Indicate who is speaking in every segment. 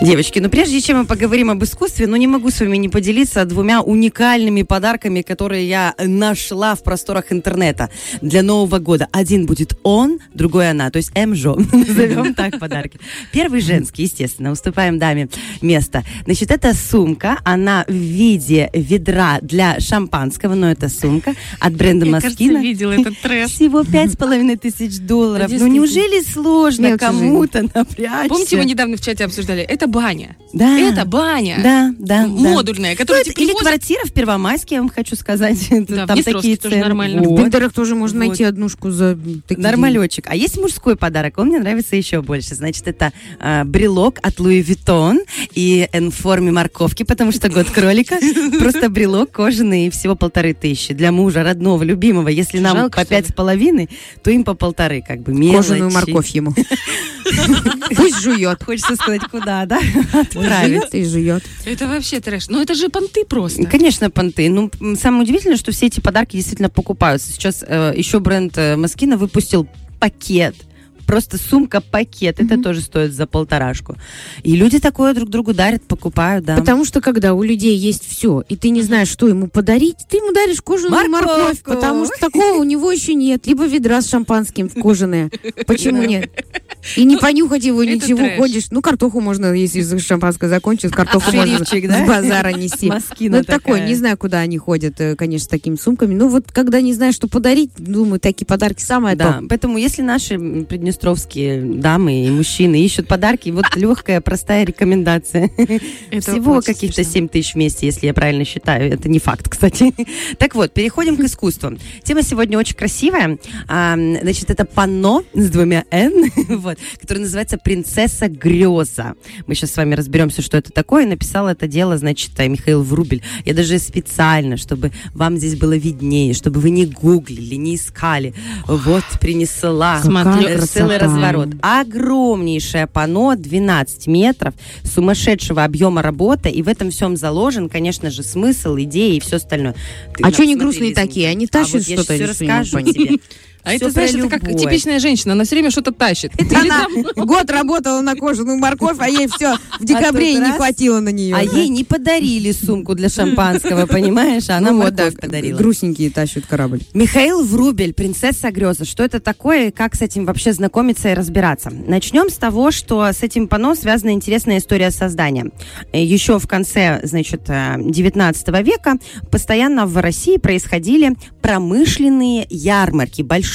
Speaker 1: Девочки, ну прежде чем мы поговорим об искусстве, ну не могу с вами не поделиться двумя уникальными подарками, которые я нашла в просторах интернета для Нового года. Один будет он, другой она, то есть МЖО. Назовем так подарки. Первый женский, естественно, уступаем даме место. Значит, это сумка, она в виде ведра для шампанского, но это сумка от бренда
Speaker 2: Я,
Speaker 1: Маскина.
Speaker 2: кажется, видела этот трэш.
Speaker 1: Всего пять с половиной тысяч долларов. Ну неужели сложно кому-то напрячься?
Speaker 2: Помните, мы недавно в чате обсуждали? Это баня.
Speaker 1: Да.
Speaker 2: Это баня.
Speaker 1: Да, да, да.
Speaker 2: Модульная,
Speaker 1: Ну, это или
Speaker 2: привозят-
Speaker 1: квартира в Первомайске, я вам хочу сказать.
Speaker 2: Да, в
Speaker 1: Там
Speaker 2: Днестровске
Speaker 1: такие
Speaker 2: тоже
Speaker 1: цены.
Speaker 2: нормально.
Speaker 3: В
Speaker 1: Вот.
Speaker 3: Бендерах тоже можно
Speaker 1: Вот.
Speaker 3: найти однушку за такие
Speaker 1: Нормалечек. А есть мужской подарок, он мне нравится еще больше. Значит, это а, брелок от Louis Vuitton и в форме морковки, потому что год кролика. Просто брелок кожаный и всего полторы тысячи. Для мужа, родного, любимого. Если нам
Speaker 2: Жалко,
Speaker 1: по пять с половиной, то им по полторы, как бы.
Speaker 3: Кожаную морковь ему. Пусть жует.
Speaker 1: Хочется сказать, куда, да? Отправить.
Speaker 3: Жует и жует.
Speaker 2: Это вообще трэш. Ну это же понты просто.
Speaker 1: Конечно, понты. Ну, самое удивительное, что все эти подарки действительно покупаются. Сейчас э, еще бренд э, Moschino выпустил пакет. Просто сумка-пакет. Это тоже стоит за полторашку. И люди такое друг другу дарят, покупают, да.
Speaker 3: Потому что когда у людей есть все, и ты не знаешь, что ему подарить, ты ему даришь кожаную
Speaker 1: Морковку.
Speaker 3: морковь, потому что такого у него еще нет. Либо ведра с шампанским в кожаное. Почему нет? И не понюхать его ничего,
Speaker 2: трэш.
Speaker 3: ходишь. Ну, картоху можно, если шампанское закончится, картоху можно
Speaker 1: да?
Speaker 3: с базара нести. Ну, такое, не знаю, куда они ходят, э, конечно, с такими сумками. Ну, вот когда не знаешь, что подарить, думаю, такие подарки самое
Speaker 1: Да,
Speaker 3: то.
Speaker 1: поэтому если наши приднестровские дамы и мужчины ищут подарки, вот легкая, простая рекомендация. Всего каких-то
Speaker 2: смешно.
Speaker 1: 7 тысяч вместе, если я правильно считаю. Это не факт, кстати. Так вот, переходим к искусству. Тема сегодня очень красивая. Значит, это панно с двумя «н», вот, которое называется «Принцесса Греза». Мы сейчас с вами разберемся, что это такое. Написал это дело, значит, э, Михаил Врубель. Я даже специально, чтобы вам здесь было виднее, чтобы вы не гуглили, не искали. Вот, принесла.
Speaker 2: Смотрю.
Speaker 1: Целый разворот. Огромнейшее панно, 12 метров, сумасшедшего объема работы, и в этом всем заложен, конечно же, смысл, идеи и все остальное. Ты
Speaker 3: А чё они грустные такие? Они
Speaker 1: А
Speaker 3: тащат
Speaker 1: вот я
Speaker 3: что-то что, я не
Speaker 1: расскажу тебе.
Speaker 2: А
Speaker 1: Всё
Speaker 2: это, знаешь, это как типичная женщина. Она все время что-то тащит. Или
Speaker 3: Она
Speaker 2: там-
Speaker 3: год работала на кожаную морковь, а ей все в декабре
Speaker 1: тут
Speaker 3: и не
Speaker 1: раз,
Speaker 3: хватило на нее.
Speaker 1: А ей не подарили сумку для шампанского, понимаешь? А она
Speaker 3: ну вот, да,
Speaker 1: морковь подарила.
Speaker 3: грустненькие тащат корабль.
Speaker 1: Михаил Врубель, принцесса греза. Что это такое и как с этим вообще знакомиться и разбираться? Начнем с того, что с этим панно связана интересная история создания. Э, Еще в конце, значит, э, 19 века постоянно в России происходили промышленные ярмарки большие.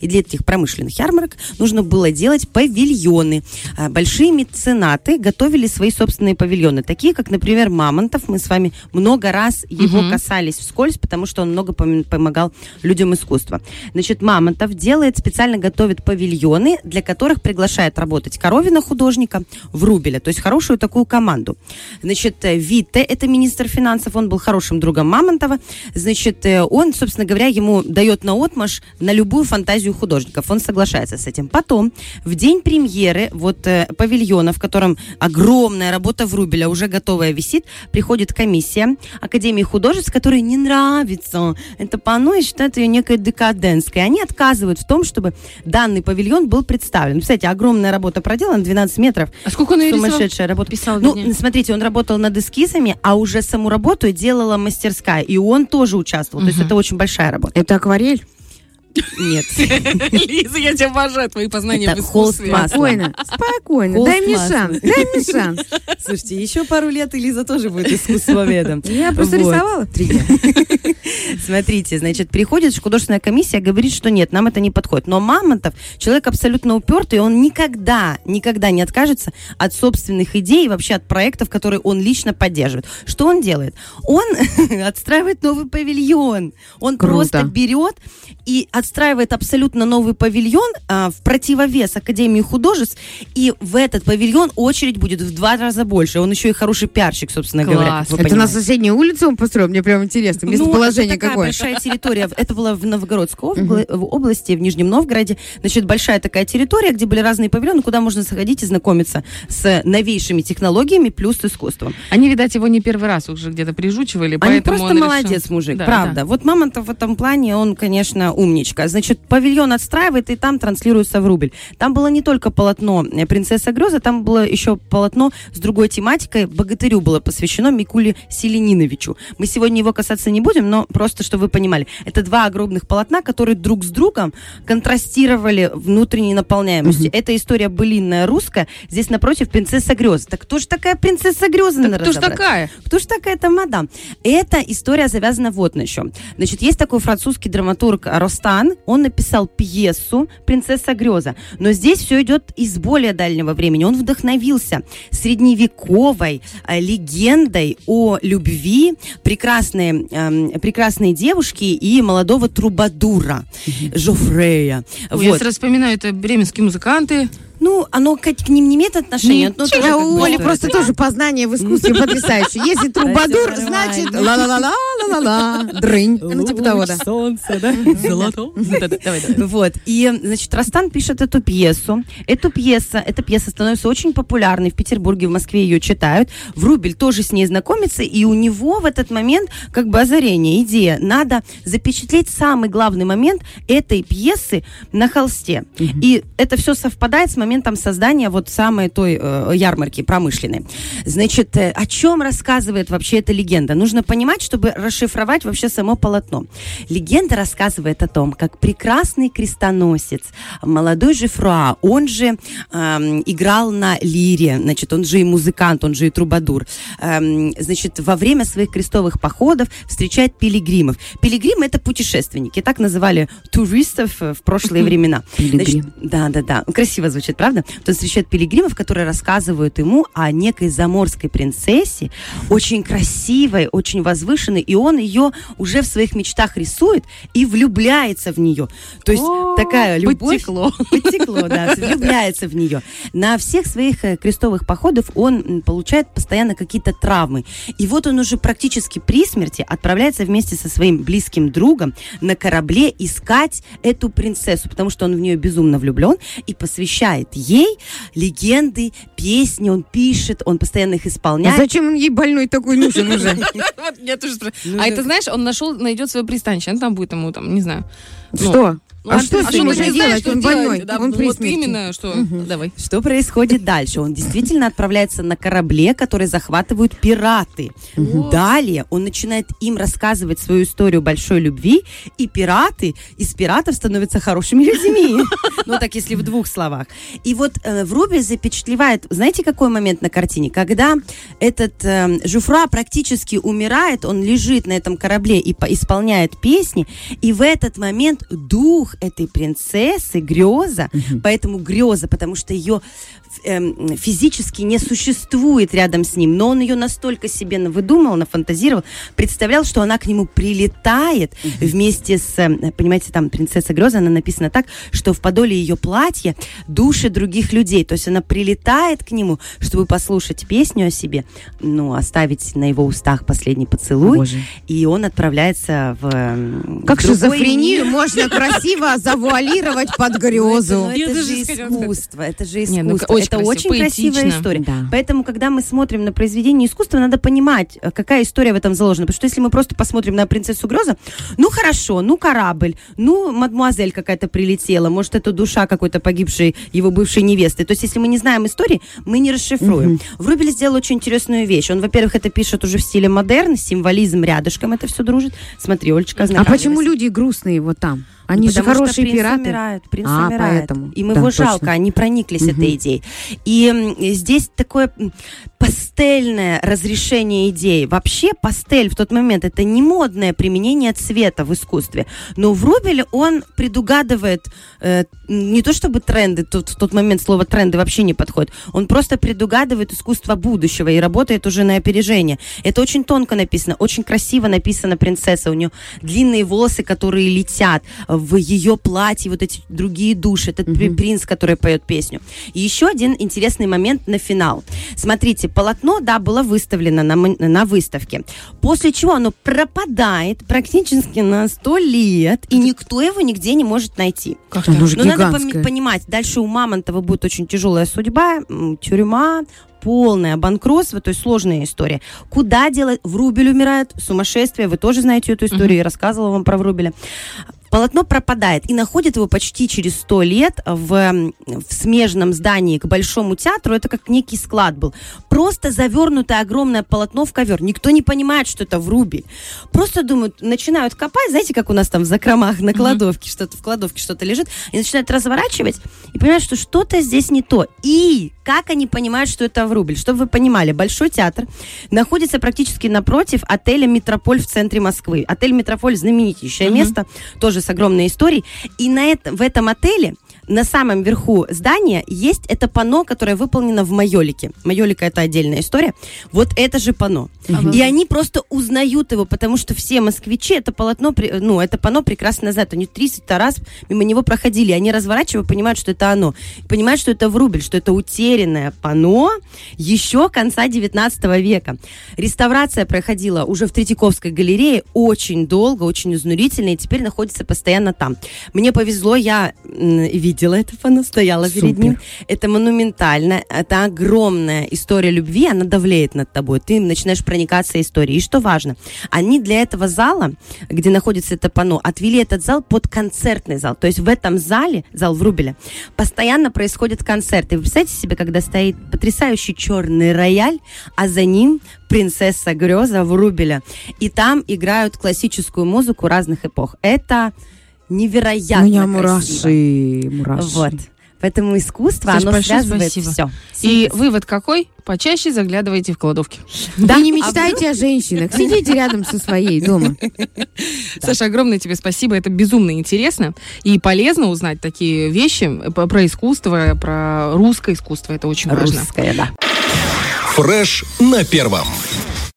Speaker 1: И для этих промышленных ярмарок нужно было делать павильоны. А, Большие меценаты готовили свои собственные павильоны, такие как, например, Мамонтов. Мы с вами много раз его
Speaker 2: Мгм.
Speaker 1: касались вскользь, потому что он много пом- помогал людям искусства. Значит, Мамонтов делает, специально готовит павильоны, для которых приглашает работать Коровина художника, Врубеля, то есть хорошую такую команду. Значит, э, Витте, это министр финансов, он был хорошим другом Мамонтова. Значит, э, он, собственно говоря, ему дает на отмаш на любую фантазию художников. Он соглашается с этим. Потом, в день премьеры вот э, павильона, в котором огромная работа Врубеля уже готовая висит, приходит комиссия Академии художеств, которой не нравится это панно и считают ее некой декаденской. Они отказывают в том, чтобы данный павильон был представлен. Кстати, огромная работа проделана, 12 метров.
Speaker 2: А сколько он ее рисовал?
Speaker 1: Сумасшедшая работа.
Speaker 2: Писал,
Speaker 1: Ну,
Speaker 2: бедняга.
Speaker 1: смотрите, он работал над эскизами, а уже саму работу делала мастерская. И он тоже участвовал. То есть это очень большая работа.
Speaker 3: Это акварель?
Speaker 1: Нет.
Speaker 2: Лиза, я тебя обожаю, твои познания
Speaker 1: Это
Speaker 2: в искусстве.
Speaker 3: Спокойно, спокойно.
Speaker 1: Холст
Speaker 3: Дай мне шанс, дай мне шанс.
Speaker 1: Слушайте, еще пару лет и Лиза тоже будет искусствоведом.
Speaker 3: Я просто
Speaker 1: Вот.
Speaker 3: рисовала.
Speaker 1: Смотрите, значит, приходит художественная комиссия, говорит, что нет, нам это не подходит. Но Мамонтов человек абсолютно упертый, он никогда, никогда не откажется от собственных идей и вообще от проектов, которые он лично поддерживает. Что он делает? Он отстраивает новый павильон. Он
Speaker 3: Круто.
Speaker 1: просто берет и отстраивает абсолютно новый павильон а, в противовес Академии художеств, и в этот павильон очередь будет в два раза больше. Он еще и хороший пиарщик, собственно
Speaker 2: Класс.
Speaker 1: говоря.
Speaker 3: Это на
Speaker 1: понимаете.
Speaker 3: соседней улице он построил? Мне прям интересно.
Speaker 1: Ну,
Speaker 3: Местоположение
Speaker 1: это такая
Speaker 3: какое.
Speaker 1: большая территория. Это было в Новгородской области, в Нижнем Новгороде. Значит, большая такая территория, где были разные павильоны, куда можно сходить и знакомиться с новейшими технологиями плюс искусством.
Speaker 2: Они, видать, его не первый раз уже где-то прижучивали,
Speaker 1: Они
Speaker 2: поэтому
Speaker 1: просто
Speaker 2: решил-
Speaker 1: молодец, мужик,
Speaker 2: Да,
Speaker 1: правда.
Speaker 2: да.
Speaker 1: Вот Мамонтов в этом плане, он, конечно, умничка. Значит, павильон отстраивает, и там транслируется в рубль. Там было не только полотно э, «Принцесса Греза», там было еще полотно с другой тематикой. «Богатырю» было посвящено Микуле Селениновичу. Мы сегодня его касаться не будем, но просто, чтобы вы понимали. Это два огромных полотна, которые друг с другом контрастировали внутренней наполняемостью. Это история былинная русская. Здесь напротив «Принцесса Греза». Так кто же такая «Принцесса Греза»?
Speaker 2: Так кто ж
Speaker 1: разобрать.
Speaker 2: такая?
Speaker 1: Кто ж такая-то мадам? Эта история завязана вот на чем. Значит, есть такой французский драматург Ростан. Он написал пьесу «Принцесса Греза». Но здесь все идет из более дальнего времени. Он вдохновился средневековой э, легендой о любви прекрасной, эм, прекрасной девушки и молодого трубадура Жофрея.
Speaker 2: Ой, Я
Speaker 1: Вот.
Speaker 2: сразу вспоминаю, это бременские музыканты.
Speaker 1: Ну, оно к, к ним не имеет отношения.
Speaker 2: Нет, чего
Speaker 1: тоже
Speaker 3: у Оли просто тоже познание в искусстве потрясающее. Если трубадур, значит
Speaker 1: нормально.
Speaker 3: Ла-ла-ла-ла-ла-ла, дрынь. Ну, типа того, да.
Speaker 1: Солнце, да?
Speaker 2: Золото.
Speaker 1: Вот. И, значит, Растан пишет эту пьесу. Эту пьесу, эта пьеса становится очень популярной. В Петербурге, в Москве ее читают. Врубель тоже с ней знакомится. И у него в этот момент как бы озарение, идея. Надо запечатлеть самый главный момент этой пьесы на холсте. И это все совпадает с моментом создания вот самой той э, ярмарки промышленной. Значит, э, о чем рассказывает вообще эта легенда? Нужно понимать, чтобы расшифровать вообще само полотно. Легенда рассказывает о том, как прекрасный крестоносец, молодой Жифруа, он же эм, играл на лире, значит, он же и музыкант, он же и трубадур. Эм, значит, во время своих крестовых походов встречает пилигримов. Пилигримы это путешественники, так называли туристов э, в прошлые времена.
Speaker 3: Пилигрим.
Speaker 1: Значит, да, да, да. Красиво звучит, правда? Есть встречает пилигримов, которые рассказывают ему о некой заморской принцессе, очень красивой, очень возвышенной, и он ее уже в своих мечтах рисует и влюбляется в нее. То есть
Speaker 2: О,
Speaker 1: такая любовь...
Speaker 2: подтекло.
Speaker 1: Подтекло, да, влюбляется в нее. На всех своих э, крестовых походов он получает постоянно какие-то травмы. И вот он уже практически при смерти отправляется вместе со своим близким другом на корабле искать эту принцессу, потому что он в нее безумно влюблен и посвящает ей легенды, песни, он пишет, он постоянно их
Speaker 3: А
Speaker 1: исполняет.
Speaker 3: зачем он ей больной такой нужен уже?
Speaker 2: Вот я тоже спрашиваю. А это, знаешь, он нашел, найдет свое пристанище, он там будет ему, там, не знаю. Ну,
Speaker 3: Что?
Speaker 2: Ну,
Speaker 3: А что с
Speaker 2: ты
Speaker 3: ним
Speaker 2: же
Speaker 3: можно
Speaker 2: не знаешь,
Speaker 3: делать?
Speaker 2: что
Speaker 3: Он больной,
Speaker 2: да,
Speaker 3: он при
Speaker 2: вот
Speaker 3: смерти.
Speaker 2: именно, что... Давай.
Speaker 1: Что происходит дальше? Он действительно отправляется на корабле, который захватывают пираты. Далее он начинает им рассказывать свою историю большой любви, и пираты из пиратов становятся хорошими людьми. Ну так, если в двух словах. И вот э, Врубель запечатлевает, знаете, какой момент на картине? Когда этот э, Жуфра практически умирает, он лежит на этом корабле и по- исполняет песни, и в этот момент дух этой принцессы, греза, поэтому греза, потому что ее эм, физически не существует рядом с ним, но он ее настолько себе выдумал, нафантазировал, представлял, что она к нему прилетает вместе с, э, понимаете, там принцесса греза, она написана так, что в подоле ее платья души других людей, то есть она прилетает к нему, чтобы послушать песню о себе, ну, оставить на его устах последний поцелуй,
Speaker 3: Боже.
Speaker 1: и он отправляется в эм,
Speaker 3: Как
Speaker 1: в
Speaker 3: шизофрению?
Speaker 1: мир.
Speaker 3: можно красиво завуалировать под грезу.
Speaker 1: Ну,
Speaker 2: Я
Speaker 1: это же искусство, это же
Speaker 2: ну,
Speaker 1: искусство. это
Speaker 2: красиво,
Speaker 1: очень красивая история. Поэтому, когда мы смотрим на произведение искусства, надо понимать, э, какая история в этом заложена. Потому что если мы просто посмотрим на принцессу Гроза, ну хорошо, ну корабль, ну мадмуазель какая-то прилетела, может это душа какой-то погибшей его бывшей невесты. То есть если мы не знаем истории, мы не расшифруем. Врубель сделал очень интересную вещь. Он, во-первых, это пишет уже в стиле модерн, символизм рядышком это все дружит. Смотри, Олечка,
Speaker 3: А почему люди грустные вот там? Они
Speaker 1: Ну,
Speaker 3: же хорошие
Speaker 1: принц
Speaker 3: пираты.
Speaker 1: умирает, принц
Speaker 3: А,
Speaker 1: умирает.
Speaker 3: поэтому.
Speaker 1: Им
Speaker 3: Да,
Speaker 1: его
Speaker 3: точно.
Speaker 1: жалко, они прониклись
Speaker 3: Мгм.
Speaker 1: этой идеей. И здесь такое пастельное разрешение идей. Вообще пастель в тот момент это не модное применение цвета в искусстве. Но Врубель, он предугадывает э, не то чтобы тренды, тут в тот момент слово тренды вообще не подходит. Он просто предугадывает искусство будущего и работает уже на опережение. Это очень тонко написано, очень красиво написана принцесса. У нее длинные волосы, которые летят в ее ее платье, вот эти другие души, этот при- принц, который поет песню. И еще один интересный момент на финал. Смотрите, полотно, да, было выставлено на, на выставке, после чего оно пропадает практически на 100 лет, и никто его нигде не может найти.
Speaker 2: Как
Speaker 3: Оно
Speaker 2: так?
Speaker 3: же
Speaker 1: Но надо поми- понимать, дальше у Мамонтова будет очень тяжелая судьба, тюрьма, полное банкротство, то есть сложная история. Куда делать? Врубель умирает, сумасшествие, вы тоже знаете эту историю, я рассказывала вам про Врубеля. Полотно пропадает и находит его почти через сто лет в, в смежном здании к Большому театру. Это как некий склад был. Просто завернутое огромное полотно в ковер. Никто не понимает, что это Врубель. Просто думают, начинают копать, знаете, как у нас там в закромах на кладовке что-то, в кладовке что-то лежит, и начинают разворачивать, и понимают, что что-то здесь не то. И как они понимают, что это Врубель? Чтобы вы понимали, Большой театр находится практически напротив отеля «Метрополь» в центре Москвы. Отель «Метрополь» знаменитейшее место, тоже с огромной историей. И на это, в этом отеле на самом верху здания есть это панно, которое выполнено в майолике. Майолика это отдельная история. Вот это же панно. И они просто узнают его, потому что все москвичи это полотно, ну, это панно прекрасно знают. Они 300 раз мимо него проходили. Они разворачивают, понимают, что это оно. Понимают, что это Врубель, что это утерянное панно еще конца 19 века. Реставрация проходила уже в Третьяковской галерее очень долго, очень изнурительно, и теперь находится постоянно там. Мне повезло, я м, видела это панно, стояла перед
Speaker 3: Супер.
Speaker 1: ним. Это монументально, это огромная история любви, она давлеет над тобой. Ты начинаешь проникаться историей. И что важно, они для этого зала, где находится это панно, отвели этот зал под концертный зал. То есть в этом зале, зал Врубеля, постоянно происходят концерты. Вы представляете себе, когда стоит потрясающий черный рояль, а за ним принцесса Греза Врубеля. И там играют классическую музыку разных эпох. Это
Speaker 3: У
Speaker 1: невероятно
Speaker 3: меня
Speaker 1: красиво.
Speaker 3: мураши, мураши.
Speaker 1: Вот. Поэтому искусство,
Speaker 2: Саш,
Speaker 1: оно связывает
Speaker 2: спасибо.
Speaker 1: все.
Speaker 2: И вывод какой? Почаще заглядывайте в кладовки.
Speaker 3: Да, не мечтайте о женщинах. Сидите рядом со своей дома.
Speaker 2: Саша, огромное тебе спасибо. Это безумно интересно и полезно узнать такие вещи про искусство, про русское искусство. Это очень важно.
Speaker 1: Русская, да.
Speaker 4: Фреш на первом.